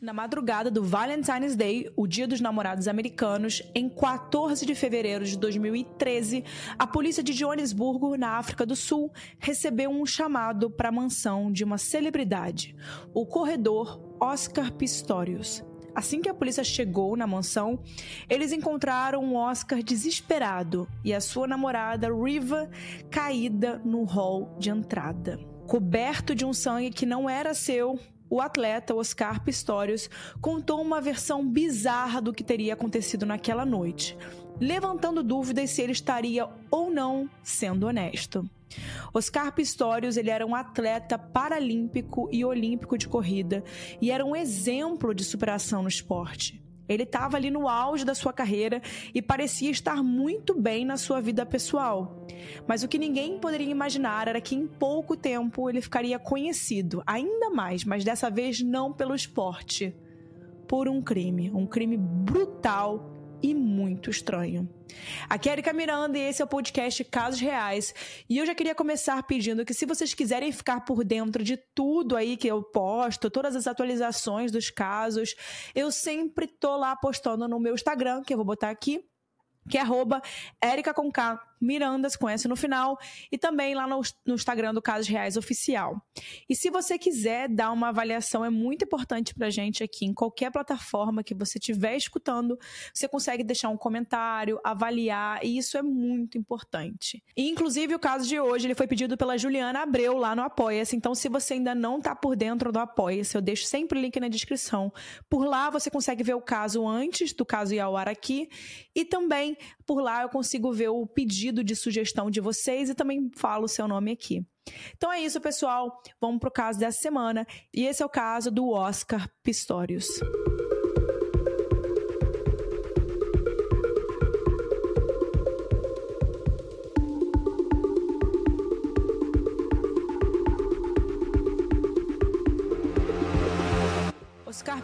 Na madrugada do Valentine's Day, o Dia dos Namorados Americanos, em 14 de fevereiro de 2013, a polícia de Joanesburgo, na África do Sul, recebeu um chamado para a mansão de uma celebridade, o corredor Oscar Pistorius. Assim que a polícia chegou na mansão, eles encontraram um Oscar desesperado e a sua namorada Riva caída no hall de entrada. Coberto de um sangue que não era seu, o atleta Oscar Pistorius contou uma versão bizarra do que teria acontecido naquela noite, levantando dúvidas se ele estaria ou não sendo honesto. Oscar Pistorius ele era um atleta paralímpico e olímpico de corrida e era um exemplo de superação no esporte. Ele estava ali no auge da sua carreira e parecia estar muito bem na sua vida pessoal. Mas o que ninguém poderia imaginar era que em pouco tempo ele ficaria conhecido, ainda mais, mas dessa vez não pelo esporte, por um crime, um crime brutal e muito estranho. Aqui é Erika Miranda e esse é o podcast Casos Reais. E eu já queria começar pedindo que se vocês quiserem ficar por dentro de tudo aí que eu posto, todas as atualizações dos casos, eu sempre tô lá postando no meu Instagram, que eu vou botar aqui, que é arroba Miranda, se conhece no final, e também lá no, no, Instagram do Casos Reais Oficial. E se você quiser dar uma avaliação, é muito importante pra gente aqui, em qualquer plataforma que você estiver escutando, você consegue deixar um comentário, avaliar, e isso é muito importante. E, inclusive, o caso de hoje, ele foi pedido pela Juliana Abreu lá no Apoia-se, então se você ainda não tá por dentro do Apoia-se, eu deixo sempre o link na descrição. Por lá você consegue ver o caso antes do caso ir ao ar aqui, e também por lá eu consigo ver o pedido de sugestão de vocês e também falo o seu nome aqui. Então é isso, pessoal. Vamos para o caso dessa semana. E esse é o caso do Oscar Pistorius.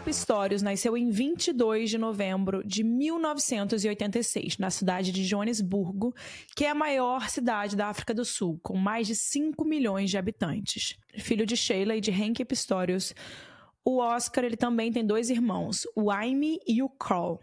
Pistorius nasceu em 22 de novembro de 1986, na cidade de Joanesburgo, que é a maior cidade da África do Sul, com mais de 5 milhões de habitantes. Filho de Sheila e de Henke Pistorius, o Oscar ele também tem dois irmãos, o Aime e o Carl.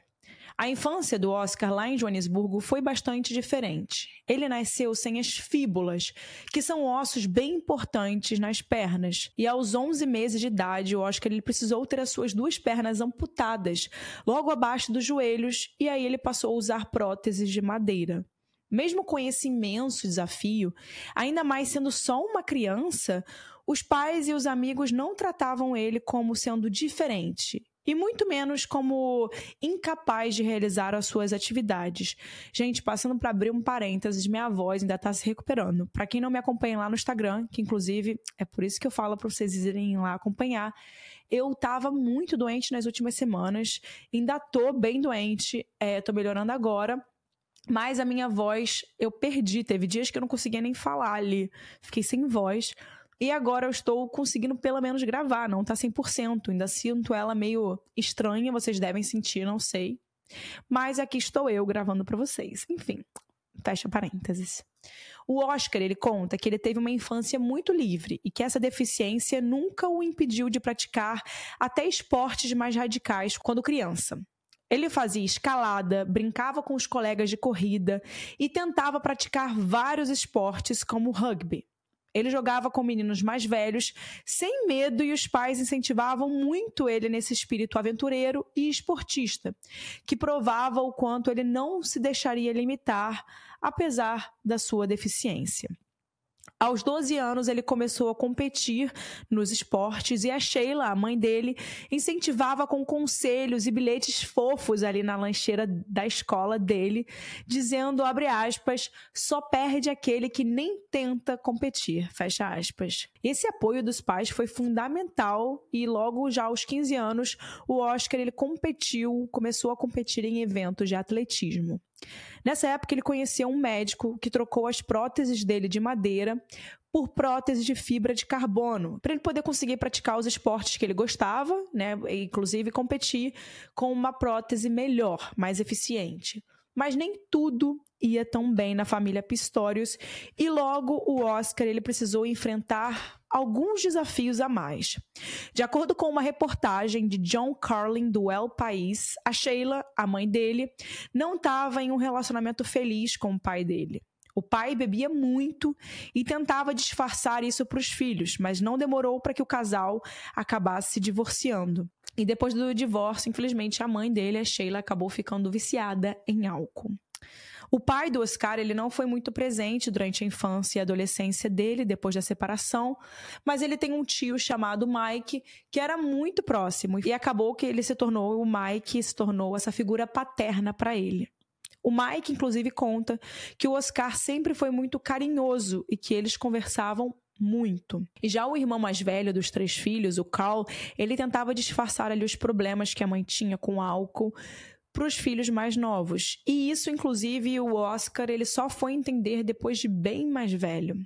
A infância do Oscar lá em Joanesburgo foi bastante diferente. Ele nasceu sem as fíbulas, que são ossos bem importantes nas pernas, e aos 11 meses de idade, o Oscar ele precisou ter as suas duas pernas amputadas, logo abaixo dos joelhos, e aí ele passou a usar próteses de madeira. Mesmo com esse imenso desafio, ainda mais sendo só uma criança, os pais e os amigos não tratavam ele como sendo diferente e muito menos como incapaz de realizar as suas atividades. Gente, passando para abrir um parênteses, minha voz ainda está se recuperando. Para quem não me acompanha lá no Instagram, que inclusive é por isso que eu falo para vocês irem lá acompanhar, eu estava muito doente nas últimas semanas, ainda tô bem doente, é, tô melhorando agora. Mas a minha voz eu perdi. Teve dias que eu não conseguia nem falar ali. Fiquei sem voz. E agora eu estou conseguindo pelo menos gravar, não tá 100%. Ainda sinto ela meio estranha, vocês devem sentir, não sei. Mas aqui estou eu gravando para vocês. Enfim, fecha parênteses. O Oscar, ele conta que ele teve uma infância muito livre e que essa deficiência nunca o impediu de praticar até esportes mais radicais quando criança. Ele fazia escalada, brincava com os colegas de corrida e tentava praticar vários esportes como rugby. Ele jogava com meninos mais velhos, sem medo, e os pais incentivavam muito ele nesse espírito aventureiro e esportista, que provava o quanto ele não se deixaria limitar, apesar da sua deficiência. Aos 12 anos, ele começou a competir nos esportes e a Sheila, a mãe dele, incentivava com conselhos e bilhetes fofos ali na lancheira da escola dele, dizendo, abre aspas, só perde aquele que nem tenta competir, fecha aspas. Esse apoio dos pais foi fundamental e logo já aos 15 anos, o Oscar ele competiu, começou a competir em eventos de atletismo. Nessa época, ele conheceu um médico que trocou as próteses dele de madeira por próteses de fibra de carbono, para ele poder conseguir praticar os esportes que ele gostava, né, inclusive competir com uma prótese melhor, mais eficiente. Mas nem tudo ia tão bem na família Pistorius e logo o Oscar ele precisou enfrentar alguns desafios a mais. De acordo com uma reportagem de John Carlin do El País, a Sheila, a mãe dele, não estava em um relacionamento feliz com o pai dele. O pai bebia muito e tentava disfarçar isso para os filhos, mas não demorou para que o casal acabasse se divorciando. E depois do divórcio, infelizmente, a mãe dele, a Sheila, acabou ficando viciada em álcool. O pai do Oscar, ele não foi muito presente durante a infância e adolescência dele, depois da separação, mas ele tem um tio chamado Mike, que era muito próximo, e acabou que ele se tornou, o Mike se tornou essa figura paterna para ele. O Mike, inclusive, conta que o Oscar sempre foi muito carinhoso e que eles conversavam muito. E já o irmão mais velho dos três filhos, o Carl, ele tentava disfarçar ali os problemas que a mãe tinha com álcool, para os filhos mais novos. E isso, inclusive, o Oscar ele só foi entender depois de bem mais velho.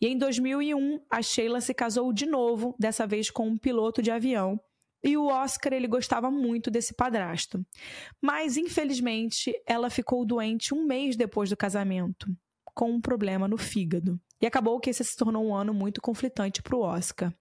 E em 2001, a Sheila se casou de novo, dessa vez com um piloto de avião. E o Oscar ele gostava muito desse padrasto. Mas, infelizmente, ela ficou doente um mês depois do casamento, com um problema no fígado. E acabou que esse se tornou um ano muito conflitante para o Oscar.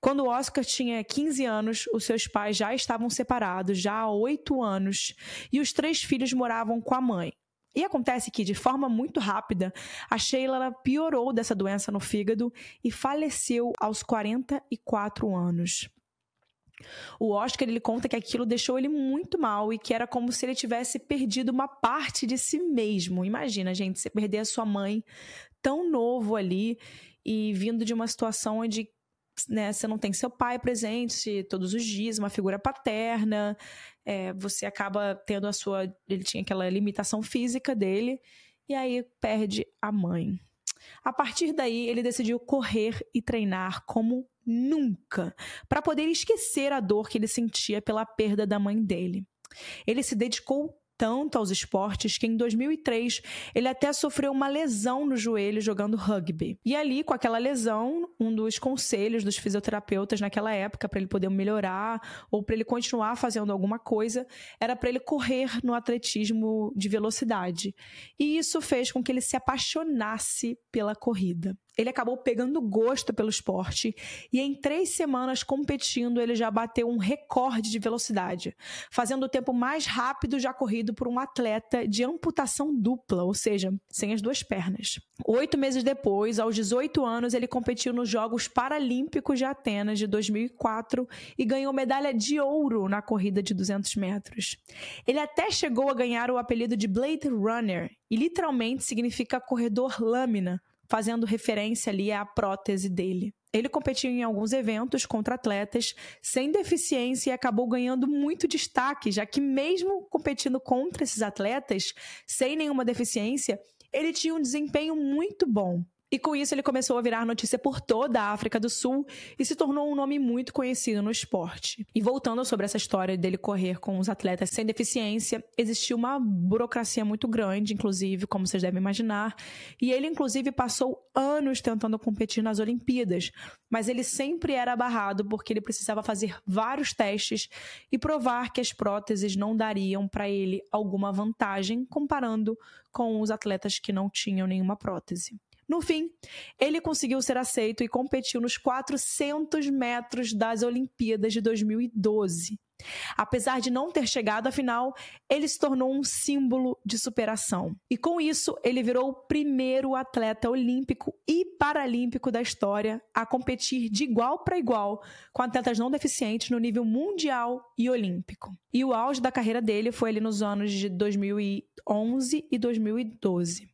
Quando o Oscar tinha 15 anos, os seus pais já estavam separados já há oito anos e os três filhos moravam com a mãe. E acontece que, de forma muito rápida, a Sheila piorou dessa doença no fígado e faleceu aos 44 anos. O Oscar ele conta que aquilo deixou ele muito mal e que era como se ele tivesse perdido uma parte de si mesmo. Imagina, gente, você perder a sua mãe tão novo ali e vindo de uma situação onde né, você não tem seu pai presente todos os dias, uma figura paterna, é, você acaba tendo a sua. Ele tinha aquela limitação física dele, e aí perde a mãe. A partir daí, ele decidiu correr e treinar como nunca, para poder esquecer a dor que ele sentia pela perda da mãe dele. Ele se dedicou tanto aos esportes que em 2003 ele até sofreu uma lesão no joelho jogando rugby. E ali, com aquela lesão, um dos conselhos dos fisioterapeutas naquela época para ele poder melhorar ou para ele continuar fazendo alguma coisa era para ele correr no atletismo de velocidade. E isso fez com que ele se apaixonasse pela corrida ele acabou pegando gosto pelo esporte e em três semanas competindo ele já bateu um recorde de velocidade, fazendo o tempo mais rápido já corrido por um atleta de amputação dupla, ou seja, sem as duas pernas. Oito meses depois, aos 18 anos, ele competiu nos Jogos Paralímpicos de Atenas de 2004 e ganhou medalha de ouro na corrida de 200 metros. Ele até chegou a ganhar o apelido de Blade Runner, e literalmente significa corredor lâmina, fazendo referência ali à prótese dele. Ele competiu em alguns eventos contra atletas sem deficiência e acabou ganhando muito destaque, já que, mesmo competindo contra esses atletas sem nenhuma deficiência, ele tinha um desempenho muito bom. E com isso ele começou a virar notícia por toda a África do Sul e se tornou um nome muito conhecido no esporte. E voltando sobre essa história dele correr com os atletas sem deficiência, existiu uma burocracia muito grande, inclusive, como vocês devem imaginar, e ele inclusive passou anos tentando competir nas Olimpíadas, mas ele sempre era barrado porque ele precisava fazer vários testes e provar que as próteses não dariam para ele alguma vantagem comparando com os atletas que não tinham nenhuma prótese. No fim, ele conseguiu ser aceito e competiu nos 400 metros das Olimpíadas de 2012. Apesar de não ter chegado à final, ele se tornou um símbolo de superação. E com isso, ele virou o primeiro atleta olímpico e paralímpico da história a competir de igual para igual com atletas não deficientes no nível mundial e olímpico. E o auge da carreira dele foi ali nos anos de 2011 e 2012.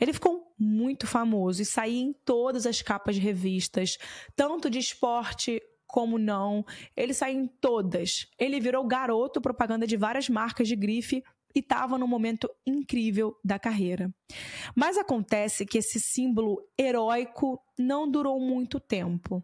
Ele ficou muito famoso e saía em todas as capas de revistas, tanto de esporte como não. Ele saiu em todas. Ele virou garoto propaganda de várias marcas de grife e estava num momento incrível da carreira. Mas acontece que esse símbolo heróico não durou muito tempo.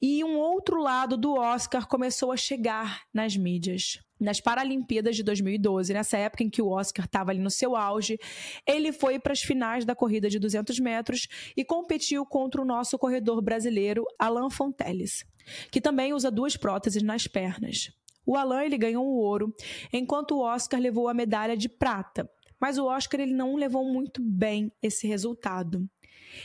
E um outro lado do Oscar começou a chegar nas mídias. Nas Paralimpíadas de 2012, nessa época em que o Oscar estava ali no seu auge, ele foi para as finais da corrida de 200 metros e competiu contra o nosso corredor brasileiro, Alain Fonteles que também usa duas próteses nas pernas. O Alan ele ganhou o ouro, enquanto o Oscar levou a medalha de prata. Mas o Oscar ele não levou muito bem esse resultado.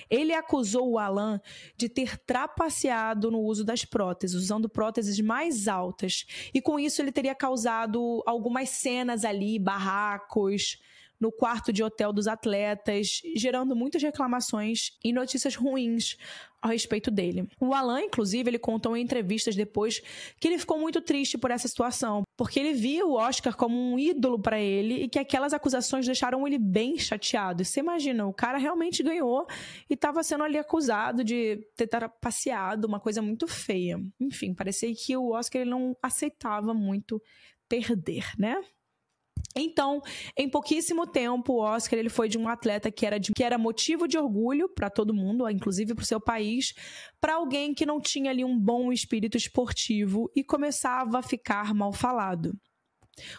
Ele acusou o Alan de ter trapaceado no uso das próteses, usando próteses mais altas, e com isso ele teria causado algumas cenas ali, barracos, no quarto de hotel dos atletas, gerando muitas reclamações e notícias ruins a respeito dele. O Alan, inclusive, ele contou em entrevistas depois que ele ficou muito triste por essa situação, porque ele via o Oscar como um ídolo para ele e que aquelas acusações deixaram ele bem chateado. Você imagina, o cara realmente ganhou e estava sendo ali acusado de ter passeado, uma coisa muito feia. Enfim, parecia que o Oscar ele não aceitava muito perder, né? Então, em pouquíssimo tempo, o Oscar ele foi de um atleta que era, de, que era motivo de orgulho para todo mundo, inclusive para o seu país, para alguém que não tinha ali um bom espírito esportivo e começava a ficar mal falado.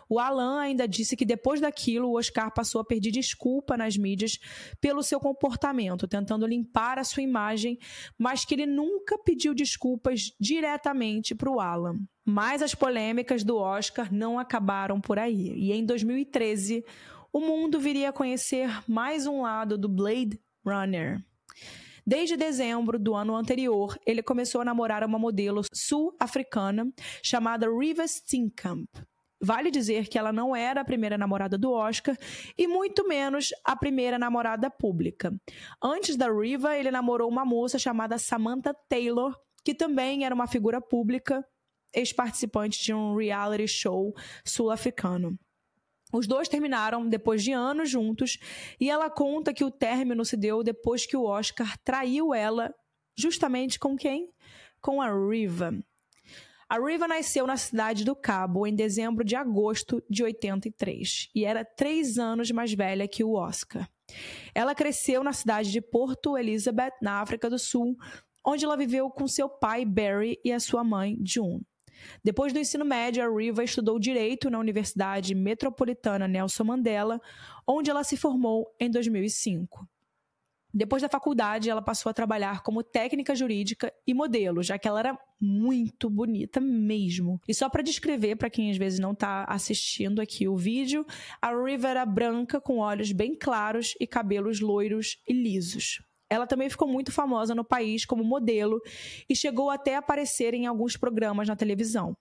O Alan ainda disse que depois daquilo, o Oscar passou a pedir desculpa nas mídias pelo seu comportamento, tentando limpar a sua imagem, mas que ele nunca pediu desculpas diretamente para o Alan. Mas as polêmicas do Oscar não acabaram por aí. E em 2013, o mundo viria a conhecer mais um lado do Blade Runner. Desde dezembro do ano anterior, ele começou a namorar uma modelo sul-africana chamada Riva Steenkamp. Vale dizer que ela não era a primeira namorada do Oscar e muito menos a primeira namorada pública. Antes da Riva, ele namorou uma moça chamada Samantha Taylor, que também era uma figura pública, ex-participante de um reality show sul-africano. Os dois terminaram depois de anos juntos e ela conta que o término se deu depois que o Oscar traiu ela, justamente com quem? Com a Riva. A Riva nasceu na cidade do Cabo em dezembro de agosto de 83 e era três anos mais velha que o Oscar. Ela cresceu na cidade de Porto Elizabeth, na África do Sul, onde ela viveu com seu pai Barry e a sua mãe June. Depois do ensino médio, a Riva estudou direito na Universidade Metropolitana Nelson Mandela, onde ela se formou em 2005. Depois da faculdade, ela passou a trabalhar como técnica jurídica e modelo, já que ela era muito bonita mesmo. E só para descrever para quem às vezes não está assistindo aqui o vídeo, a Riva era branca com olhos bem claros e cabelos loiros e lisos. Ela também ficou muito famosa no país como modelo e chegou até a aparecer em alguns programas na televisão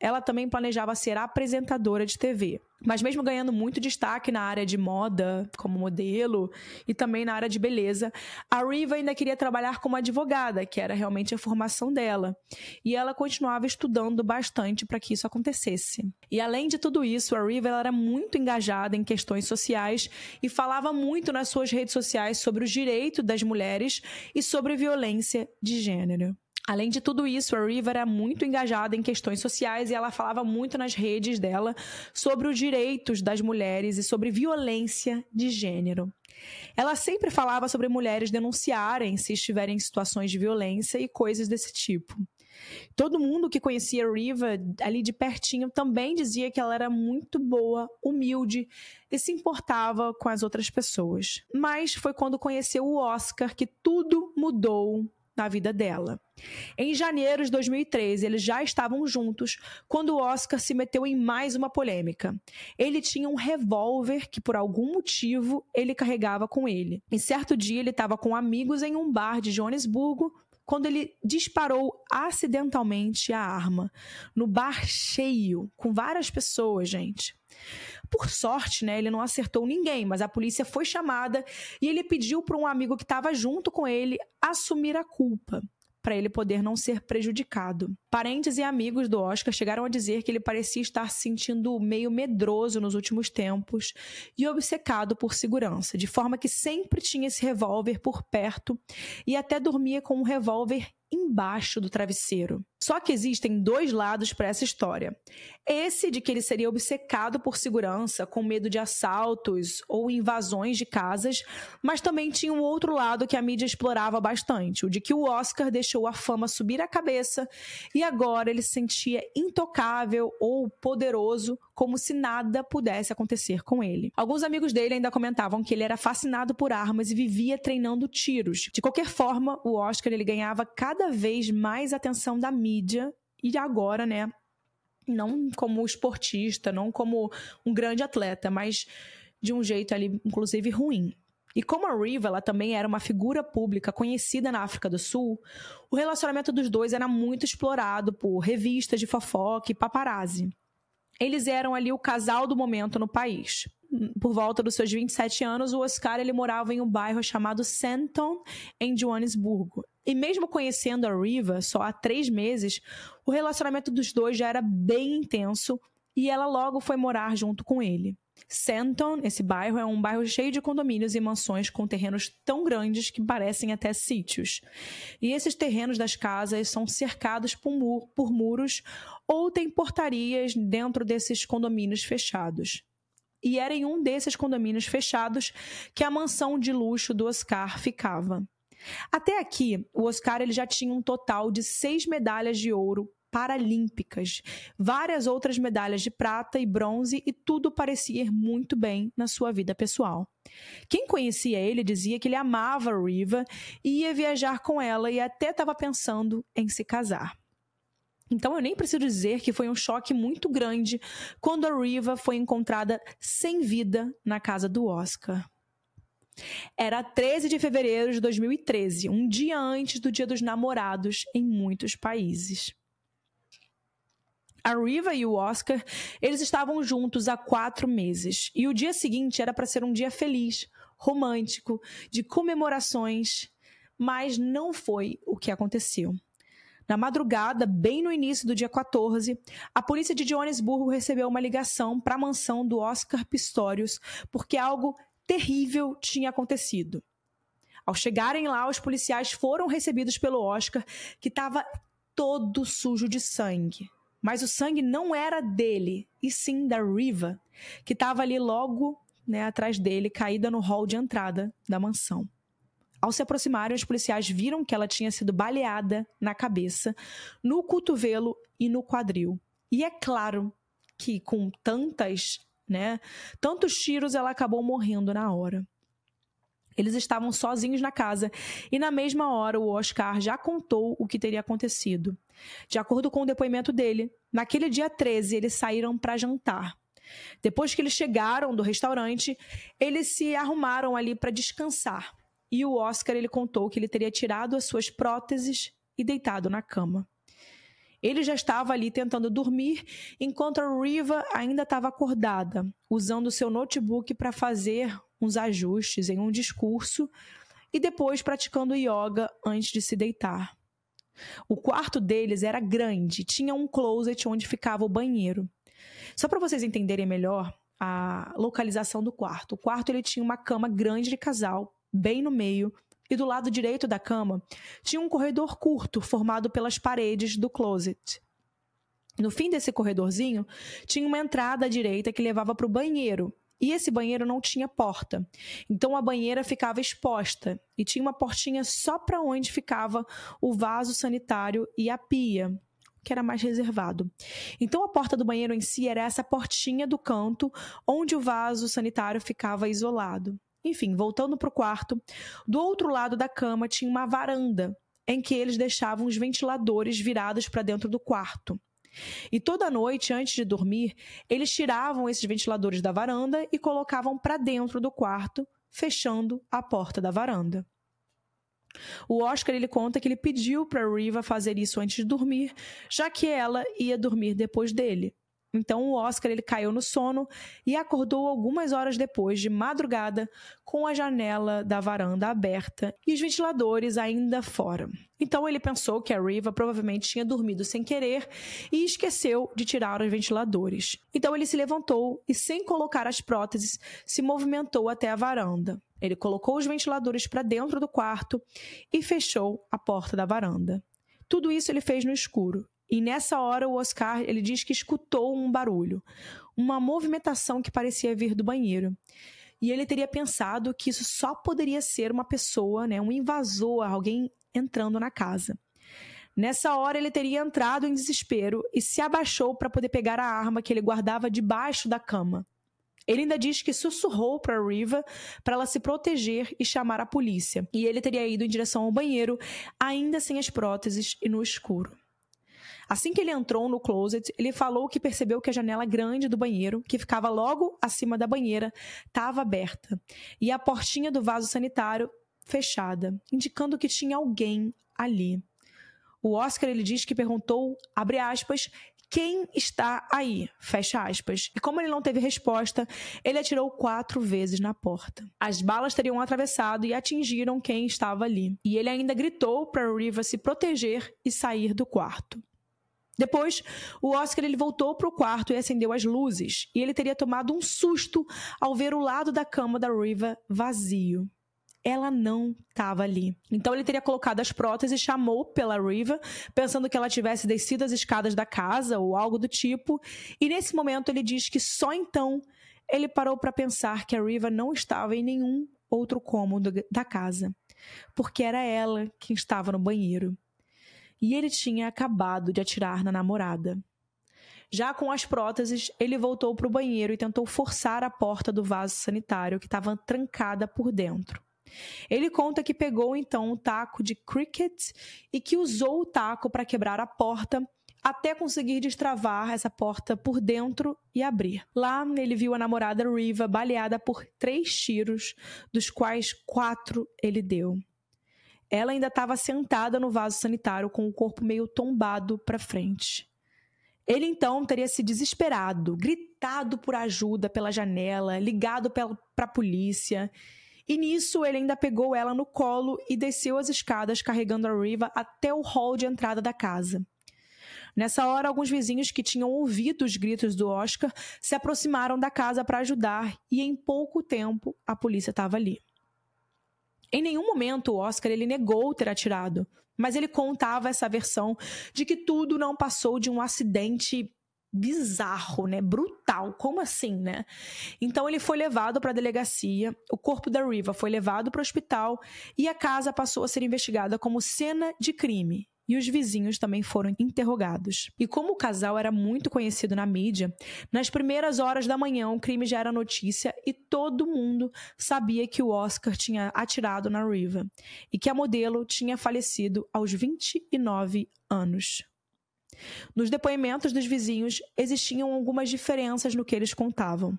ela também planejava ser apresentadora de TV. Mas mesmo ganhando muito destaque na área de moda, como modelo, e também na área de beleza, a Riva ainda queria trabalhar como advogada, que era realmente a formação dela. E ela continuava estudando bastante para que isso acontecesse. E além de tudo isso, a Riva era muito engajada em questões sociais e falava muito nas suas redes sociais sobre os direitos das mulheres e sobre violência de gênero. Além de tudo isso, a Riva era muito engajada em questões sociais e ela falava muito nas redes dela sobre os direitos das mulheres e sobre violência de gênero. Ela sempre falava sobre mulheres denunciarem se estiverem em situações de violência e coisas desse tipo. Todo mundo que conhecia a Riva ali de pertinho também dizia que ela era muito boa, humilde e se importava com as outras pessoas. Mas foi quando conheceu o Oscar que tudo mudou na vida dela. Em janeiro de 2013, eles já estavam juntos quando o Oscar se meteu em mais uma polêmica. Ele tinha um revólver que, por algum motivo, ele carregava com ele. Em certo dia, ele estava com amigos em um bar de Joanesburgo quando ele disparou acidentalmente a arma no bar cheio, com várias pessoas, gente. Por sorte, né, ele não acertou ninguém, mas a polícia foi chamada e ele pediu para um amigo que estava junto com ele assumir a culpa para ele poder não ser prejudicado. Parentes e amigos do Oscar chegaram a dizer que ele parecia estar se sentindo meio medroso nos últimos tempos e obcecado por segurança, de forma que sempre tinha esse revólver por perto e até dormia com um revólver embaixo do travesseiro. Só que existem dois lados para essa história. Esse de que ele seria obcecado por segurança, com medo de assaltos ou invasões de casas, mas também tinha um outro lado que a mídia explorava bastante, o de que o Oscar deixou a fama subir a cabeça e agora ele se sentia intocável ou poderoso, como se nada pudesse acontecer com ele. Alguns amigos dele ainda comentavam que ele era fascinado por armas e vivia treinando tiros. De qualquer forma, o Oscar ele ganhava cada vez mais atenção da mídia mídia e agora, né, não como esportista, não como um grande atleta, mas de um jeito ali, inclusive, ruim. E como a Riva ela também era uma figura pública conhecida na África do Sul, o relacionamento dos dois era muito explorado por revistas de fofoca e paparazzi. Eles eram ali o casal do momento no país. Por volta dos seus 27 anos, o Oscar ele morava em um bairro chamado Santon, em Joanesburgo. E mesmo conhecendo a Riva só há três meses, o relacionamento dos dois já era bem intenso e ela logo foi morar junto com ele. Santon, esse bairro, é um bairro cheio de condomínios e mansões com terrenos tão grandes que parecem até sítios. E esses terrenos das casas são cercados por, por muros ou tem portarias dentro desses condomínios fechados. E era em um desses condomínios fechados que a mansão de luxo do Oscar ficava. Até aqui, o Oscar ele já tinha um total de seis medalhas de ouro paralímpicas, várias outras medalhas de prata e bronze e tudo parecia ir muito bem na sua vida pessoal. Quem conhecia ele dizia que ele amava a Riva e ia viajar com ela e até estava pensando em se casar. Então eu nem preciso dizer que foi um choque muito grande quando a Riva foi encontrada sem vida na casa do Oscar. Era 13 de fevereiro de 2013, um dia antes do Dia dos Namorados em muitos países. A Riva e o Oscar, eles estavam juntos há quatro meses. E o dia seguinte era para ser um dia feliz, romântico, de comemorações, mas não foi o que aconteceu. Na madrugada, bem no início do dia 14, a polícia de Joanesburgo recebeu uma ligação para a mansão do Oscar Pistorius porque algo terrível tinha acontecido. Ao chegarem lá, os policiais foram recebidos pelo Oscar, que estava todo sujo de sangue. Mas o sangue não era dele, e sim da Riva, que estava ali logo né, atrás dele, caída no hall de entrada da mansão. Ao se aproximarem, os policiais viram que ela tinha sido baleada na cabeça, no cotovelo e no quadril. E é claro que com tantas né? Tantos tiros ela acabou morrendo na hora. Eles estavam sozinhos na casa e, na mesma hora, o Oscar já contou o que teria acontecido. De acordo com o depoimento dele, naquele dia 13 eles saíram para jantar. Depois que eles chegaram do restaurante, eles se arrumaram ali para descansar. E o Oscar ele contou que ele teria tirado as suas próteses e deitado na cama. Ele já estava ali tentando dormir, enquanto a Riva ainda estava acordada, usando seu notebook para fazer uns ajustes em um discurso e depois praticando yoga antes de se deitar. O quarto deles era grande, tinha um closet onde ficava o banheiro. Só para vocês entenderem melhor a localização do quarto. O quarto ele tinha uma cama grande de casal, bem no meio, e do lado direito da cama tinha um corredor curto formado pelas paredes do closet. No fim desse corredorzinho tinha uma entrada à direita que levava para o banheiro. E esse banheiro não tinha porta. Então a banheira ficava exposta e tinha uma portinha só para onde ficava o vaso sanitário e a pia, que era mais reservado. Então a porta do banheiro em si era essa portinha do canto onde o vaso sanitário ficava isolado. Enfim, voltando para o quarto, do outro lado da cama tinha uma varanda em que eles deixavam os ventiladores virados para dentro do quarto. E toda noite, antes de dormir, eles tiravam esses ventiladores da varanda e colocavam para dentro do quarto, fechando a porta da varanda. O Oscar ele conta que ele pediu para Riva fazer isso antes de dormir, já que ela ia dormir depois dele. Então o Oscar ele caiu no sono e acordou algumas horas depois, de madrugada, com a janela da varanda aberta e os ventiladores ainda fora. Então ele pensou que a Riva provavelmente tinha dormido sem querer e esqueceu de tirar os ventiladores. Então ele se levantou e, sem colocar as próteses, se movimentou até a varanda. Ele colocou os ventiladores para dentro do quarto e fechou a porta da varanda. Tudo isso ele fez no escuro e nessa hora o Oscar ele diz que escutou um barulho, uma movimentação que parecia vir do banheiro. E ele teria pensado que isso só poderia ser uma pessoa, né, um invasor, alguém entrando na casa. Nessa hora ele teria entrado em desespero e se abaixou para poder pegar a arma que ele guardava debaixo da cama. Ele ainda diz que sussurrou para Riva para ela se proteger e chamar a polícia. E ele teria ido em direção ao banheiro, ainda sem as próteses e no escuro. Assim que ele entrou no closet, ele falou que percebeu que a janela grande do banheiro, que ficava logo acima da banheira, estava aberta e a portinha do vaso sanitário fechada, indicando que tinha alguém ali. O Oscar ele diz que perguntou, abre aspas, quem está aí? Fecha aspas. E como ele não teve resposta, ele atirou quatro vezes na porta. As balas teriam atravessado e atingiram quem estava ali. E ele ainda gritou para Riva se proteger e sair do quarto. Depois, o Oscar ele voltou para o quarto e acendeu as luzes, e ele teria tomado um susto ao ver o lado da cama da Riva vazio. Ela não estava ali. Então ele teria colocado as próteses e chamou pela Riva, pensando que ela tivesse descido as escadas da casa ou algo do tipo. E nesse momento ele diz que só então ele parou para pensar que a Riva não estava em nenhum outro cômodo da casa, porque era ela quem estava no banheiro e ele tinha acabado de atirar na namorada. Já com as próteses, ele voltou para o banheiro e tentou forçar a porta do vaso sanitário que estava trancada por dentro. Ele conta que pegou então um taco de cricket e que usou o taco para quebrar a porta até conseguir destravar essa porta por dentro e abrir. Lá ele viu a namorada Riva baleada por três tiros, dos quais quatro ele deu. Ela ainda estava sentada no vaso sanitário com o corpo meio tombado para frente. Ele então teria se desesperado, gritado por ajuda pela janela, ligado para a polícia. E nisso ele ainda pegou ela no colo e desceu as escadas carregando a Riva até o hall de entrada da casa. Nessa hora, alguns vizinhos que tinham ouvido os gritos do Oscar se aproximaram da casa para ajudar e em pouco tempo a polícia estava ali. Em nenhum momento o Oscar ele negou ter atirado, mas ele contava essa versão de que tudo não passou de um acidente bizarro, né? Brutal. Como assim, né? Então ele foi levado para a delegacia, o corpo da Riva foi levado para o hospital e a casa passou a ser investigada como cena de crime e os vizinhos também foram interrogados. E como o casal era muito conhecido na mídia, nas primeiras horas da manhã o crime já era notícia e todo mundo sabia que o Oscar tinha atirado na Riva e que a modelo tinha falecido aos 29 anos. Nos depoimentos dos vizinhos existiam algumas diferenças no que eles contavam.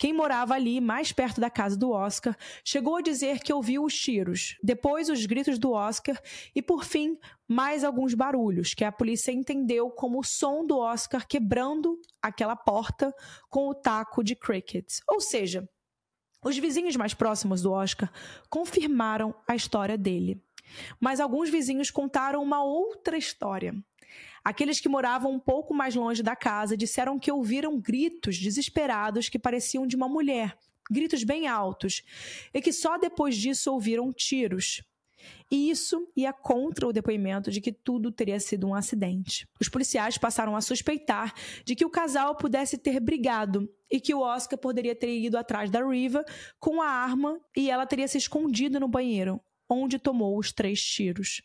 Quem morava ali, mais perto da casa do Oscar, chegou a dizer que ouviu os tiros, depois os gritos do Oscar e, por fim, mais alguns barulhos, que a polícia entendeu como o som do Oscar quebrando aquela porta com o taco de cricket. Ou seja, os vizinhos mais próximos do Oscar confirmaram a história dele. Mas alguns vizinhos contaram uma outra história. Aqueles que moravam um pouco mais longe da casa disseram que ouviram gritos desesperados que pareciam de uma mulher, gritos bem altos, e que só depois disso ouviram tiros. E isso ia contra o depoimento de que tudo teria sido um acidente. Os policiais passaram a suspeitar de que o casal pudesse ter brigado e que o Oscar poderia ter ido atrás da Riva com a arma e ela teria se escondido no banheiro, onde tomou os três tiros.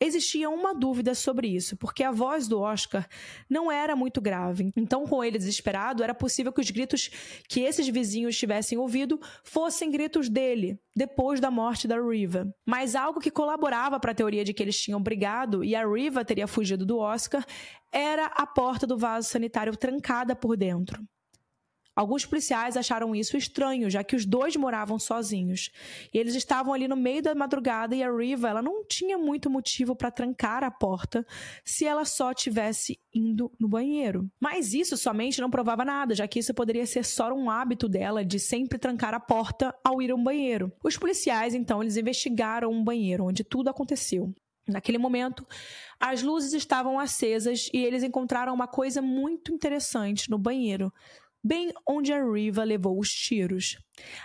Existia uma dúvida sobre isso, porque a voz do Oscar não era muito grave. Então, com ele desesperado, era possível que os gritos que esses vizinhos tivessem ouvido fossem gritos dele, depois da morte da Riva. Mas algo que colaborava para a teoria de que eles tinham brigado e a Riva teria fugido do Oscar era a porta do vaso sanitário trancada por dentro. Alguns policiais acharam isso estranho, já que os dois moravam sozinhos. E eles estavam ali no meio da madrugada e a Riva, ela não tinha muito motivo para trancar a porta se ela só tivesse indo no banheiro. Mas isso somente não provava nada, já que isso poderia ser só um hábito dela de sempre trancar a porta ao ir ao banheiro. Os policiais, então, eles investigaram um banheiro onde tudo aconteceu. Naquele momento, as luzes estavam acesas e eles encontraram uma coisa muito interessante no banheiro bem onde a Riva levou os tiros.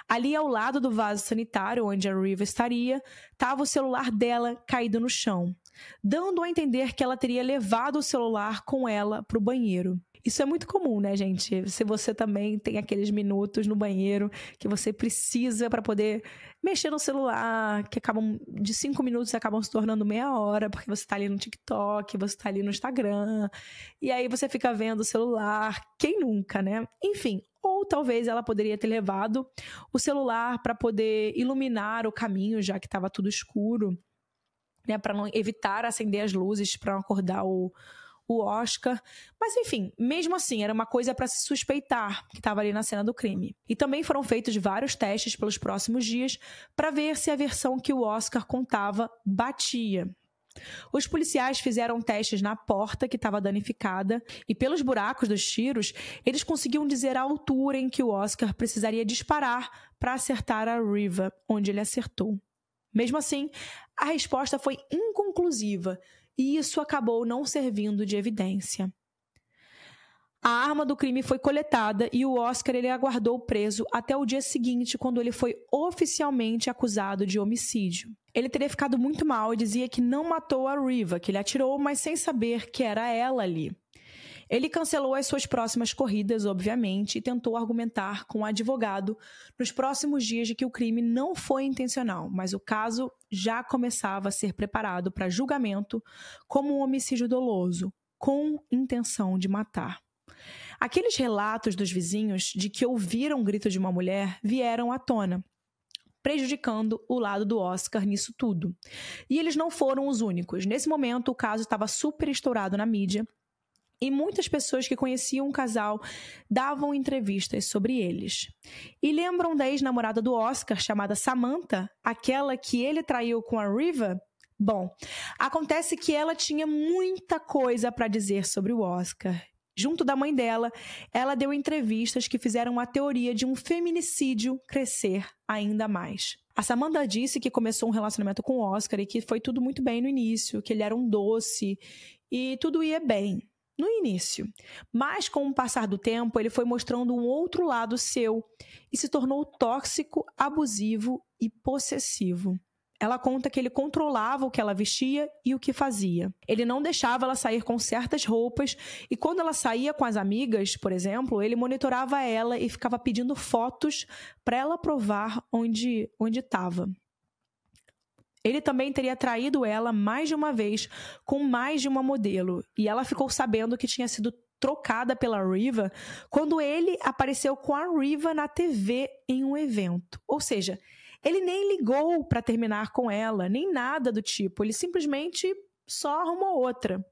Ali ao lado do vaso sanitário onde a Riva estaria, estava o celular dela caído no chão, dando a entender que ela teria levado o celular com ela para o banheiro. Isso é muito comum, né, gente? Se você também tem aqueles minutos no banheiro que você precisa para poder mexer no celular, que acabam de cinco minutos acabam se tornando meia hora, porque você está ali no TikTok, você está ali no Instagram, e aí você fica vendo o celular. Quem nunca, né? Enfim, ou talvez ela poderia ter levado o celular para poder iluminar o caminho, já que estava tudo escuro, né, para não evitar acender as luzes para não acordar o o Oscar. Mas enfim, mesmo assim, era uma coisa para se suspeitar que estava ali na cena do crime. E também foram feitos vários testes pelos próximos dias para ver se a versão que o Oscar contava batia. Os policiais fizeram testes na porta que estava danificada e, pelos buracos dos tiros, eles conseguiam dizer a altura em que o Oscar precisaria disparar para acertar a Riva, onde ele acertou. Mesmo assim, a resposta foi inconclusiva, e isso acabou não servindo de evidência. A arma do crime foi coletada e o Oscar ele aguardou preso até o dia seguinte, quando ele foi oficialmente acusado de homicídio. Ele teria ficado muito mal e dizia que não matou a Riva, que ele atirou, mas sem saber que era ela ali. Ele cancelou as suas próximas corridas, obviamente, e tentou argumentar com o advogado nos próximos dias de que o crime não foi intencional, mas o caso já começava a ser preparado para julgamento como um homicídio doloso, com intenção de matar. Aqueles relatos dos vizinhos de que ouviram o grito de uma mulher vieram à tona prejudicando o lado do Oscar nisso tudo. E eles não foram os únicos. Nesse momento, o caso estava super estourado na mídia e muitas pessoas que conheciam o casal davam entrevistas sobre eles. E lembram da ex-namorada do Oscar, chamada Samantha, aquela que ele traiu com a Riva? Bom, acontece que ela tinha muita coisa para dizer sobre o Oscar. Junto da mãe dela, ela deu entrevistas que fizeram a teoria de um feminicídio crescer ainda mais. A Samantha disse que começou um relacionamento com o Oscar e que foi tudo muito bem no início, que ele era um doce e tudo ia bem no início. Mas com o passar do tempo, ele foi mostrando um outro lado seu e se tornou tóxico, abusivo e possessivo. Ela conta que ele controlava o que ela vestia e o que fazia. Ele não deixava ela sair com certas roupas e quando ela saía com as amigas, por exemplo, ele monitorava ela e ficava pedindo fotos para ela provar onde onde estava. Ele também teria traído ela mais de uma vez com mais de uma modelo, e ela ficou sabendo que tinha sido trocada pela Riva quando ele apareceu com a Riva na TV em um evento. Ou seja, ele nem ligou para terminar com ela, nem nada do tipo, ele simplesmente só arrumou outra.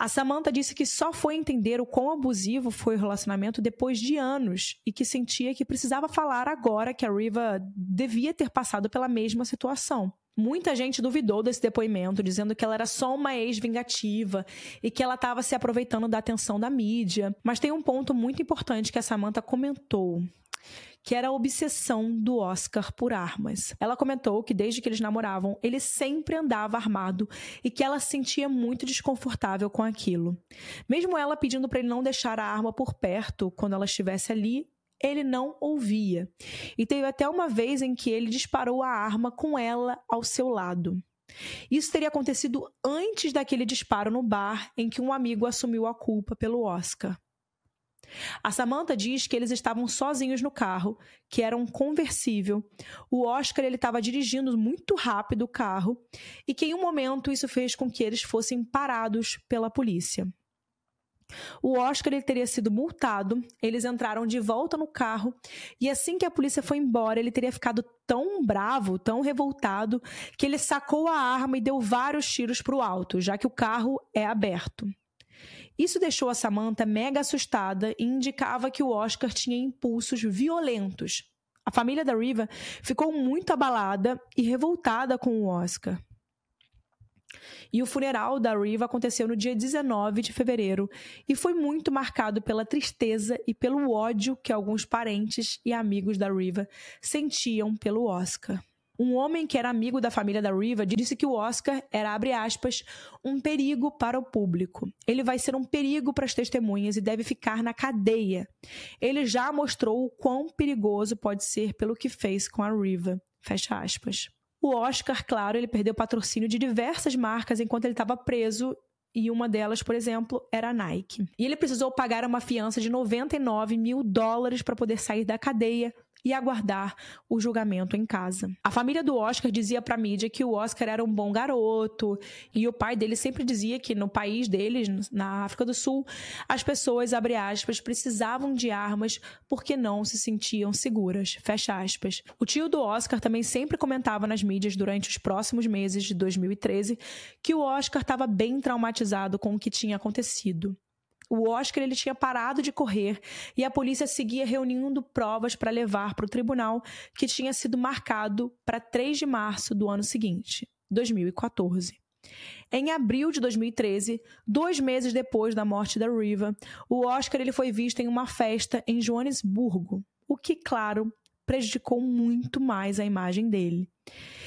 A Samantha disse que só foi entender o quão abusivo foi o relacionamento depois de anos e que sentia que precisava falar agora que a Riva devia ter passado pela mesma situação. Muita gente duvidou desse depoimento, dizendo que ela era só uma ex-vingativa e que ela estava se aproveitando da atenção da mídia. Mas tem um ponto muito importante que a Samantha comentou que era a obsessão do Oscar por armas. Ela comentou que desde que eles namoravam, ele sempre andava armado e que ela se sentia muito desconfortável com aquilo. Mesmo ela pedindo para ele não deixar a arma por perto quando ela estivesse ali, ele não ouvia. E teve até uma vez em que ele disparou a arma com ela ao seu lado. Isso teria acontecido antes daquele disparo no bar em que um amigo assumiu a culpa pelo Oscar. A Samantha diz que eles estavam sozinhos no carro, que era um conversível. O Oscar ele estava dirigindo muito rápido o carro e que em um momento isso fez com que eles fossem parados pela polícia. O Oscar ele teria sido multado, eles entraram de volta no carro e assim que a polícia foi embora, ele teria ficado tão bravo, tão revoltado, que ele sacou a arma e deu vários tiros para o alto, já que o carro é aberto. Isso deixou a Samantha mega assustada e indicava que o Oscar tinha impulsos violentos. A família da Riva ficou muito abalada e revoltada com o Oscar. E o funeral da Riva aconteceu no dia 19 de fevereiro e foi muito marcado pela tristeza e pelo ódio que alguns parentes e amigos da Riva sentiam pelo Oscar. Um homem que era amigo da família da Riva disse que o Oscar era, abre aspas, um perigo para o público. Ele vai ser um perigo para as testemunhas e deve ficar na cadeia. Ele já mostrou o quão perigoso pode ser pelo que fez com a Riva. Fecha aspas. O Oscar, claro, ele perdeu patrocínio de diversas marcas enquanto ele estava preso e uma delas, por exemplo, era a Nike. E ele precisou pagar uma fiança de 99 mil dólares para poder sair da cadeia e aguardar o julgamento em casa. A família do Oscar dizia para mídia que o Oscar era um bom garoto e o pai dele sempre dizia que no país deles, na África do Sul, as pessoas, abre aspas, precisavam de armas porque não se sentiam seguras, fecha aspas. O tio do Oscar também sempre comentava nas mídias durante os próximos meses de 2013 que o Oscar estava bem traumatizado com o que tinha acontecido. O Oscar ele tinha parado de correr e a polícia seguia reunindo provas para levar para o tribunal, que tinha sido marcado para 3 de março do ano seguinte, 2014. Em abril de 2013, dois meses depois da morte da Riva, o Oscar ele foi visto em uma festa em Joanesburgo, o que, claro, prejudicou muito mais a imagem dele.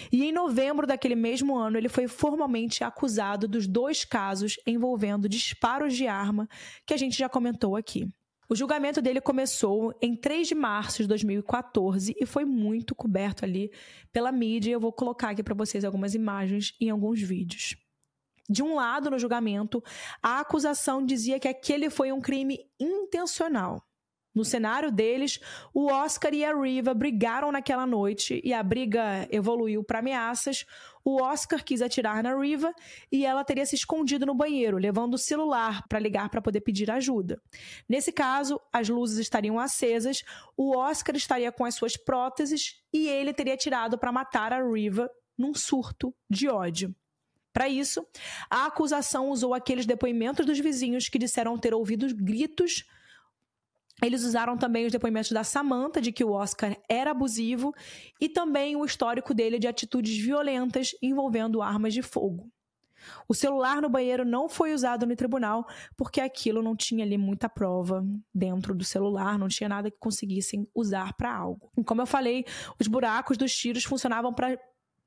E em novembro daquele mesmo ano, ele foi formalmente acusado dos dois casos envolvendo disparos de arma que a gente já comentou aqui. O julgamento dele começou em 3 de março de 2014 e foi muito coberto ali pela mídia. Eu vou colocar aqui para vocês algumas imagens em alguns vídeos. De um lado, no julgamento, a acusação dizia que aquele foi um crime intencional. No cenário deles, o Oscar e a Riva brigaram naquela noite e a briga evoluiu para ameaças. O Oscar quis atirar na Riva e ela teria se escondido no banheiro, levando o celular para ligar para poder pedir ajuda. Nesse caso, as luzes estariam acesas, o Oscar estaria com as suas próteses e ele teria atirado para matar a Riva num surto de ódio. Para isso, a acusação usou aqueles depoimentos dos vizinhos que disseram ter ouvido gritos eles usaram também os depoimentos da Samantha de que o Oscar era abusivo e também o histórico dele de atitudes violentas envolvendo armas de fogo. O celular no banheiro não foi usado no tribunal porque aquilo não tinha ali muita prova dentro do celular, não tinha nada que conseguissem usar para algo. E como eu falei, os buracos dos tiros funcionavam para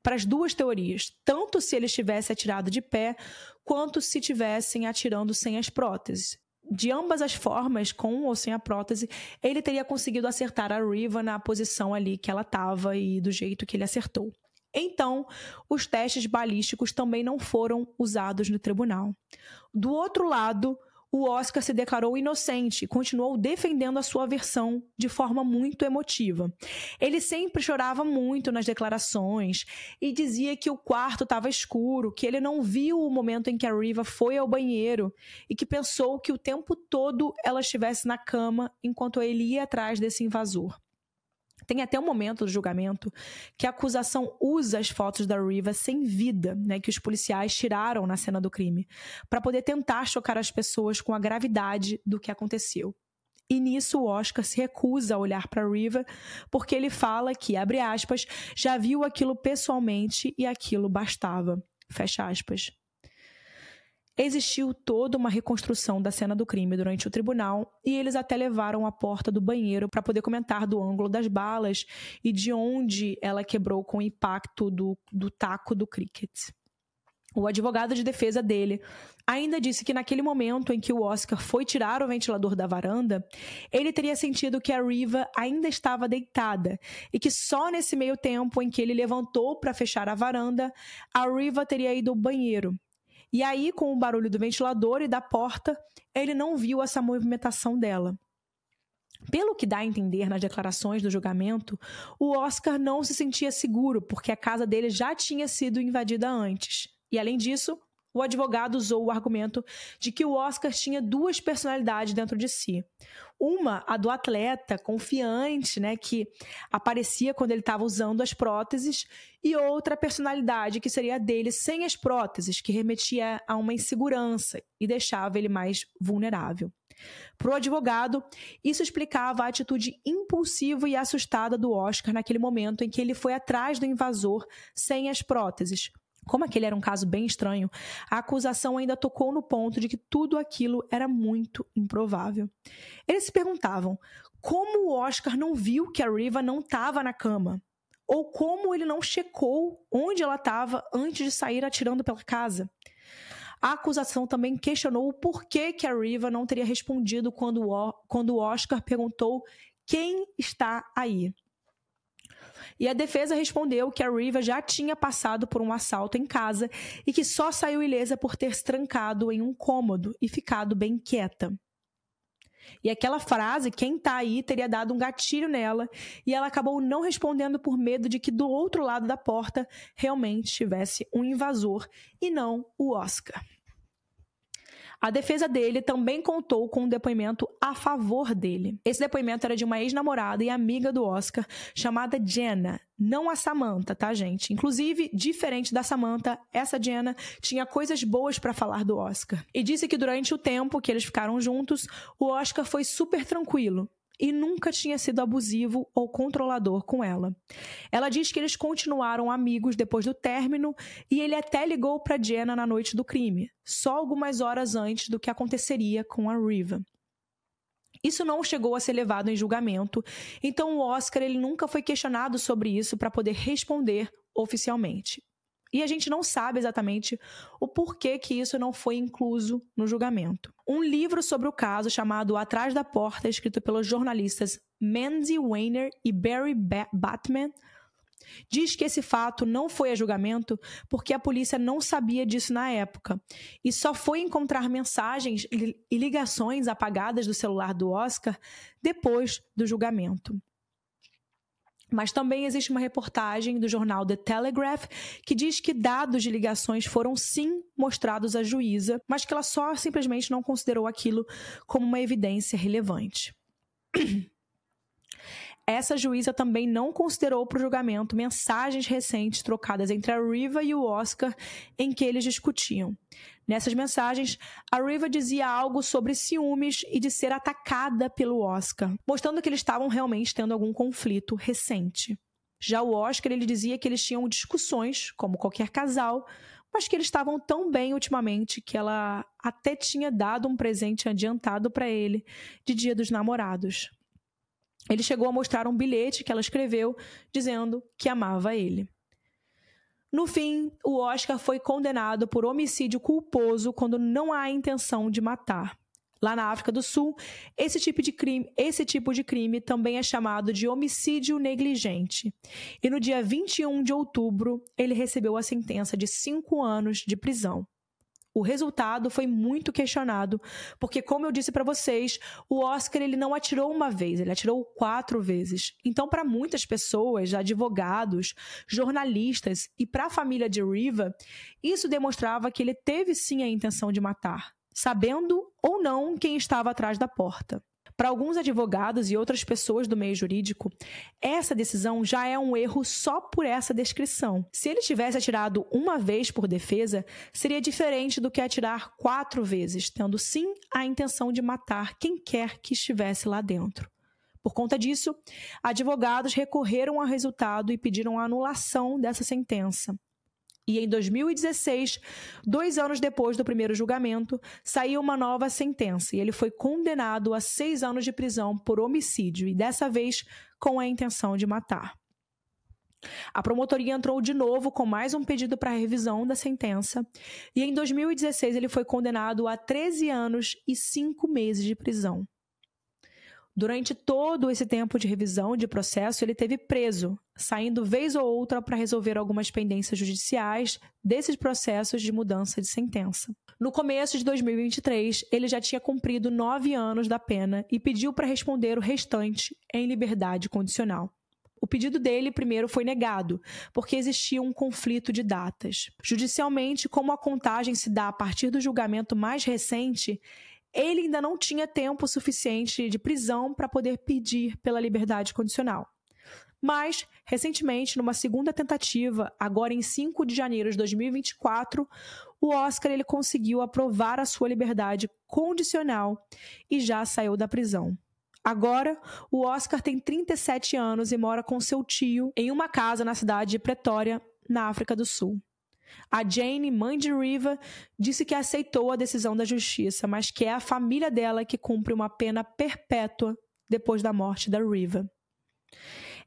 para as duas teorias, tanto se ele estivesse atirado de pé, quanto se tivessem atirando sem as próteses de ambas as formas, com ou sem a prótese, ele teria conseguido acertar a Riva na posição ali que ela estava e do jeito que ele acertou. Então, os testes balísticos também não foram usados no tribunal. Do outro lado, o Oscar se declarou inocente e continuou defendendo a sua versão de forma muito emotiva. Ele sempre chorava muito nas declarações e dizia que o quarto estava escuro, que ele não viu o momento em que a Riva foi ao banheiro e que pensou que o tempo todo ela estivesse na cama enquanto ele ia atrás desse invasor. Tem até um momento do julgamento que a acusação usa as fotos da Riva sem vida, né, que os policiais tiraram na cena do crime, para poder tentar chocar as pessoas com a gravidade do que aconteceu. E nisso o Oscar se recusa a olhar para Riva, porque ele fala que, abre aspas, já viu aquilo pessoalmente e aquilo bastava. Fecha aspas. Existiu toda uma reconstrução da cena do crime durante o tribunal e eles até levaram a porta do banheiro para poder comentar do ângulo das balas e de onde ela quebrou com o impacto do, do taco do cricket. O advogado de defesa dele ainda disse que naquele momento em que o Oscar foi tirar o ventilador da varanda, ele teria sentido que a Riva ainda estava deitada e que só nesse meio tempo em que ele levantou para fechar a varanda, a Riva teria ido ao banheiro e aí, com o barulho do ventilador e da porta, ele não viu essa movimentação dela. Pelo que dá a entender nas declarações do julgamento, o Oscar não se sentia seguro porque a casa dele já tinha sido invadida antes. E além disso, o advogado usou o argumento de que o Oscar tinha duas personalidades dentro de si. Uma, a do atleta, confiante, né, que aparecia quando ele estava usando as próteses, e outra personalidade, que seria a dele sem as próteses, que remetia a uma insegurança e deixava ele mais vulnerável. Para o advogado, isso explicava a atitude impulsiva e assustada do Oscar naquele momento em que ele foi atrás do invasor sem as próteses, como aquele era um caso bem estranho, a acusação ainda tocou no ponto de que tudo aquilo era muito improvável. Eles se perguntavam como o Oscar não viu que a Riva não estava na cama, ou como ele não checou onde ela estava antes de sair atirando pela casa. A acusação também questionou o porquê que a Riva não teria respondido quando o, Oscar perguntou quem está aí. E a defesa respondeu que a Riva já tinha passado por um assalto em casa e que só saiu ilesa por ter se trancado em um cômodo e ficado bem quieta. E aquela frase, quem tá aí, teria dado um gatilho nela, e ela acabou não respondendo por medo de que do outro lado da porta realmente tivesse um invasor e não o Oscar. A defesa dele também contou com um depoimento a favor dele. Esse depoimento era de uma ex-namorada e amiga do Oscar, chamada Jenna, não a Samantha, tá, gente? Inclusive, diferente da Samantha, essa Jenna tinha coisas boas para falar do Oscar. E disse que durante o tempo que eles ficaram juntos, o Oscar foi super tranquilo e nunca tinha sido abusivo ou controlador com ela. Ela diz que eles continuaram amigos depois do término e ele até ligou para Jenna na noite do crime, só algumas horas antes do que aconteceria com a Riva. Isso não chegou a ser levado em julgamento, então o Oscar ele nunca foi questionado sobre isso para poder responder oficialmente. E a gente não sabe exatamente o porquê que isso não foi incluso no julgamento. Um livro sobre o caso chamado Atrás da Porta, escrito pelos jornalistas Mandy Weiner e Barry Batman, diz que esse fato não foi a julgamento porque a polícia não sabia disso na época e só foi encontrar mensagens e ligações apagadas do celular do Oscar depois do julgamento. Mas também existe uma reportagem do jornal The Telegraph que diz que dados de ligações foram sim mostrados à juíza, mas que ela só simplesmente não considerou aquilo como uma evidência relevante. Essa juíza também não considerou para o julgamento mensagens recentes trocadas entre a Riva e o Oscar em que eles discutiam. Nessas mensagens, a Riva dizia algo sobre ciúmes e de ser atacada pelo Oscar, mostrando que eles estavam realmente tendo algum conflito recente. Já o Oscar, ele dizia que eles tinham discussões, como qualquer casal, mas que eles estavam tão bem ultimamente que ela até tinha dado um presente adiantado para ele de Dia dos Namorados. Ele chegou a mostrar um bilhete que ela escreveu dizendo que amava ele. No fim, o Oscar foi condenado por homicídio culposo quando não há intenção de matar. Lá na África do Sul, esse tipo de crime, esse tipo de crime também é chamado de homicídio negligente. E no dia 21 de outubro, ele recebeu a sentença de cinco anos de prisão. O resultado foi muito questionado, porque como eu disse para vocês, o Oscar ele não atirou uma vez, ele atirou quatro vezes. Então, para muitas pessoas, advogados, jornalistas e para a família de Riva, isso demonstrava que ele teve sim a intenção de matar, sabendo ou não quem estava atrás da porta. Para alguns advogados e outras pessoas do meio jurídico, essa decisão já é um erro só por essa descrição. Se ele tivesse atirado uma vez por defesa, seria diferente do que atirar quatro vezes, tendo sim a intenção de matar quem quer que estivesse lá dentro. Por conta disso, advogados recorreram ao resultado e pediram a anulação dessa sentença. E em 2016, dois anos depois do primeiro julgamento, saiu uma nova sentença e ele foi condenado a seis anos de prisão por homicídio e dessa vez com a intenção de matar. A promotoria entrou de novo com mais um pedido para revisão da sentença e em 2016 ele foi condenado a 13 anos e 5 meses de prisão. Durante todo esse tempo de revisão de processo, ele teve preso, saindo vez ou outra para resolver algumas pendências judiciais desses processos de mudança de sentença. No começo de 2023, ele já tinha cumprido nove anos da pena e pediu para responder o restante em liberdade condicional. O pedido dele primeiro foi negado, porque existia um conflito de datas. Judicialmente, como a contagem se dá a partir do julgamento mais recente, ele ainda não tinha tempo suficiente de prisão para poder pedir pela liberdade condicional. Mas, recentemente, numa segunda tentativa, agora em 5 de janeiro de 2024, o Oscar ele conseguiu aprovar a sua liberdade condicional e já saiu da prisão. Agora, o Oscar tem 37 anos e mora com seu tio em uma casa na cidade de Pretória, na África do Sul. A Jane, mãe de Riva, disse que aceitou a decisão da justiça, mas que é a família dela que cumpre uma pena perpétua depois da morte da Riva.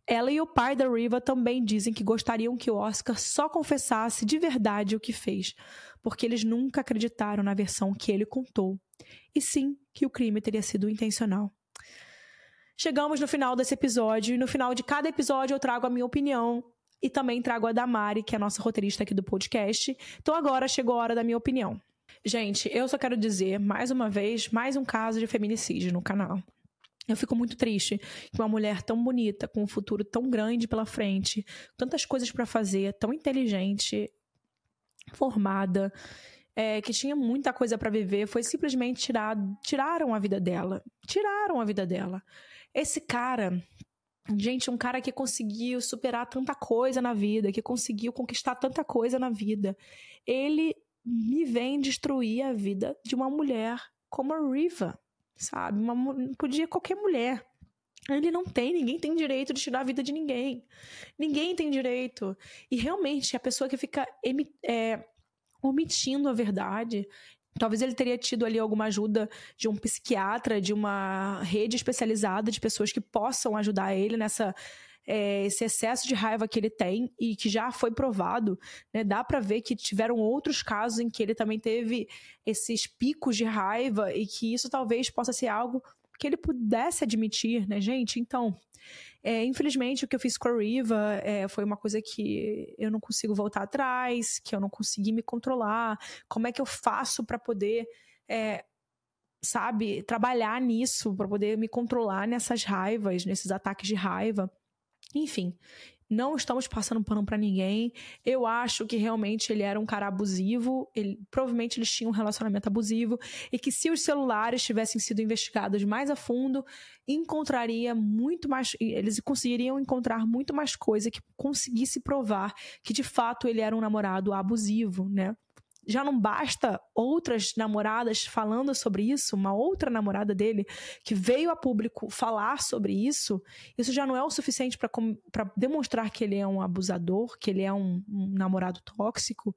Ela e o pai da Riva também dizem que gostariam que o Oscar só confessasse de verdade o que fez, porque eles nunca acreditaram na versão que ele contou, e sim que o crime teria sido intencional. Chegamos no final desse episódio e no final de cada episódio eu trago a minha opinião e também trago a da Mari, que é a nossa roteirista aqui do podcast. Então agora chegou a hora da minha opinião. Gente, eu só quero dizer, mais uma vez, mais um caso de feminicídio no canal. Eu fico muito triste que uma mulher tão bonita, com um futuro tão grande pela frente, tantas coisas para fazer, tão inteligente, formada, é, que tinha muita coisa para viver, foi simplesmente tirado, tiraram a vida dela. Tiraram a vida dela. Esse cara, gente, um cara que conseguiu superar tanta coisa na vida, que conseguiu conquistar tanta coisa na vida, ele me vem destruir a vida de uma mulher como a Riva, sabe? Uma, podia qualquer mulher. Ele não tem, ninguém tem direito de tirar a vida de ninguém. Ninguém tem direito. E realmente, a pessoa que fica é, omitindo a verdade, Talvez ele teria tido ali alguma ajuda de um psiquiatra, de uma rede especializada de pessoas que possam ajudar ele nessa é, esse excesso de raiva que ele tem e que já foi provado, né? Dá para ver que tiveram outros casos em que ele também teve esses picos de raiva e que isso talvez possa ser algo que ele pudesse admitir, né, gente? Então, é, infelizmente, o que eu fiz com a Riva é, foi uma coisa que eu não consigo voltar atrás, que eu não consegui me controlar. Como é que eu faço para poder, é, sabe, trabalhar nisso, para poder me controlar nessas raivas, nesses ataques de raiva? Enfim, não estamos passando pano para ninguém. Eu acho que realmente ele era um cara abusivo. Ele, provavelmente eles tinham um relacionamento abusivo. E que se os celulares tivessem sido investigados mais a fundo, encontraria muito mais. Eles conseguiriam encontrar muito mais coisa que conseguisse provar que de fato ele era um namorado abusivo, né? Já não basta outras namoradas falando sobre isso, uma outra namorada dele que veio a público falar sobre isso, isso já não é o suficiente para demonstrar que ele é um abusador, que ele é um, um namorado tóxico.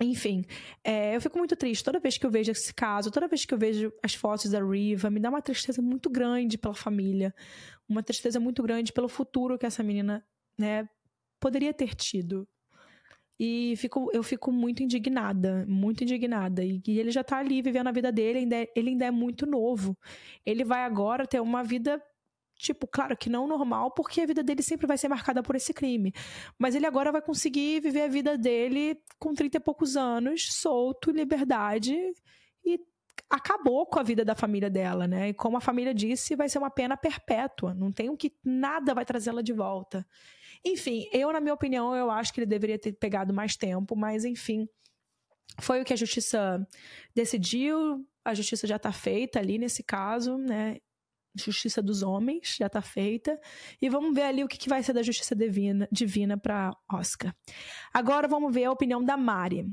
Enfim, é, eu fico muito triste toda vez que eu vejo esse caso, toda vez que eu vejo as fotos da Riva, me dá uma tristeza muito grande pela família, uma tristeza muito grande pelo futuro que essa menina né, poderia ter tido. E fico, eu fico muito indignada, muito indignada. E, e ele já tá ali vivendo a vida dele, ainda é, ele ainda é muito novo. Ele vai agora ter uma vida tipo, claro que não normal, porque a vida dele sempre vai ser marcada por esse crime. Mas ele agora vai conseguir viver a vida dele com 30 e poucos anos, solto, liberdade, acabou com a vida da família dela, né? E como a família disse, vai ser uma pena perpétua. Não tem o que nada vai trazê-la de volta. Enfim, eu, na minha opinião, eu acho que ele deveria ter pegado mais tempo, mas enfim, foi o que a justiça decidiu. A justiça já está feita ali nesse caso, né? Justiça dos homens já está feita. E vamos ver ali o que, que vai ser da justiça divina, divina para Oscar. Agora vamos ver a opinião da Mari.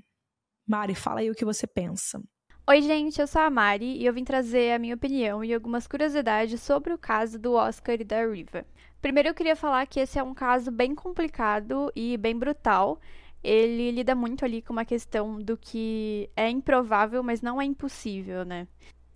Mari, fala aí o que você pensa. Oi, gente, eu sou a Mari e eu vim trazer a minha opinião e algumas curiosidades sobre o caso do Oscar e da Riva. Primeiro, eu queria falar que esse é um caso bem complicado e bem brutal. Ele lida muito ali com uma questão do que é improvável, mas não é impossível, né?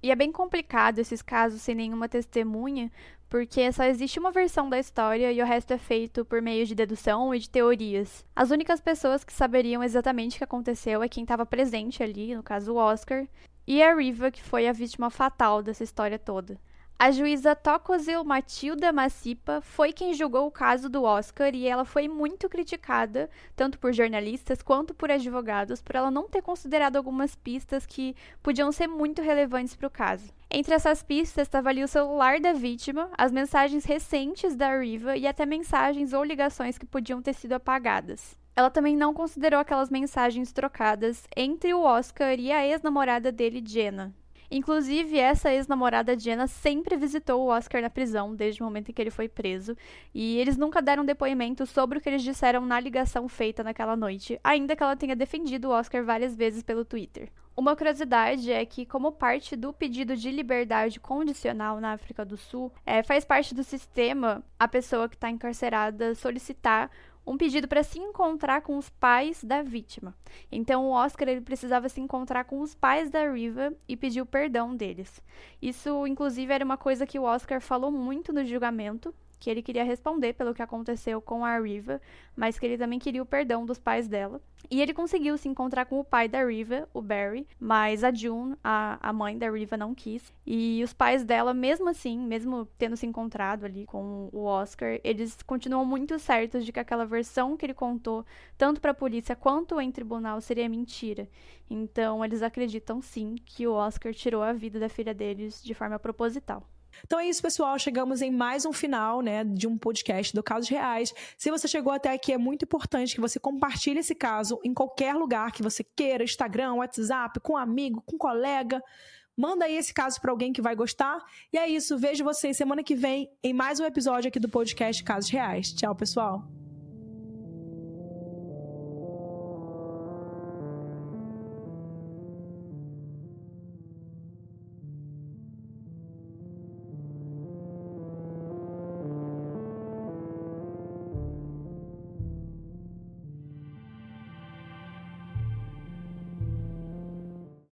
E é bem complicado esses casos sem nenhuma testemunha, porque só existe uma versão da história e o resto é feito por meio de dedução e de teorias. As únicas pessoas que saberiam exatamente o que aconteceu é quem estava presente ali, no caso o Oscar, e a Riva, que foi a vítima fatal dessa história toda. A juíza Tokozil Matilda Massipa foi quem julgou o caso do Oscar e ela foi muito criticada, tanto por jornalistas quanto por advogados, por ela não ter considerado algumas pistas que podiam ser muito relevantes para o caso. Entre essas pistas estava ali o celular da vítima, as mensagens recentes da Riva e até mensagens ou ligações que podiam ter sido apagadas. Ela também não considerou aquelas mensagens trocadas entre o Oscar e a ex-namorada dele, Jenna. Inclusive, essa ex-namorada Jenna sempre visitou o Oscar na prisão desde o momento em que ele foi preso, e eles nunca deram depoimento sobre o que eles disseram na ligação feita naquela noite, ainda que ela tenha defendido o Oscar várias vezes pelo Twitter. Uma curiosidade é que, como parte do pedido de liberdade condicional na África do Sul, é, faz parte do sistema a pessoa que está encarcerada solicitar um pedido para se encontrar com os pais da vítima. Então o Oscar ele precisava se encontrar com os pais da Riva e pedir o perdão deles. Isso inclusive era uma coisa que o Oscar falou muito no julgamento, que ele queria responder pelo que aconteceu com a Riva, mas que ele também queria o perdão dos pais dela. E ele conseguiu se encontrar com o pai da Riva, o Barry, mas a June, a, a mãe da Riva, não quis. E os pais dela, mesmo assim, mesmo tendo se encontrado ali com o Oscar, eles continuam muito certos de que aquela versão que ele contou, tanto para a polícia quanto em tribunal, seria mentira. Então, eles acreditam sim que o Oscar tirou a vida da filha deles de forma proposital. Então é isso, pessoal. Chegamos em mais um final, né, de um podcast do Casos Reais. Se você chegou até aqui, é muito importante que você compartilhe esse caso em qualquer lugar que você queira, Instagram, WhatsApp, com um amigo, com um colega. Manda aí esse caso para alguém que vai gostar. E é isso. Vejo vocês semana que vem em mais um episódio aqui do podcast Casos Reais. Tchau, pessoal.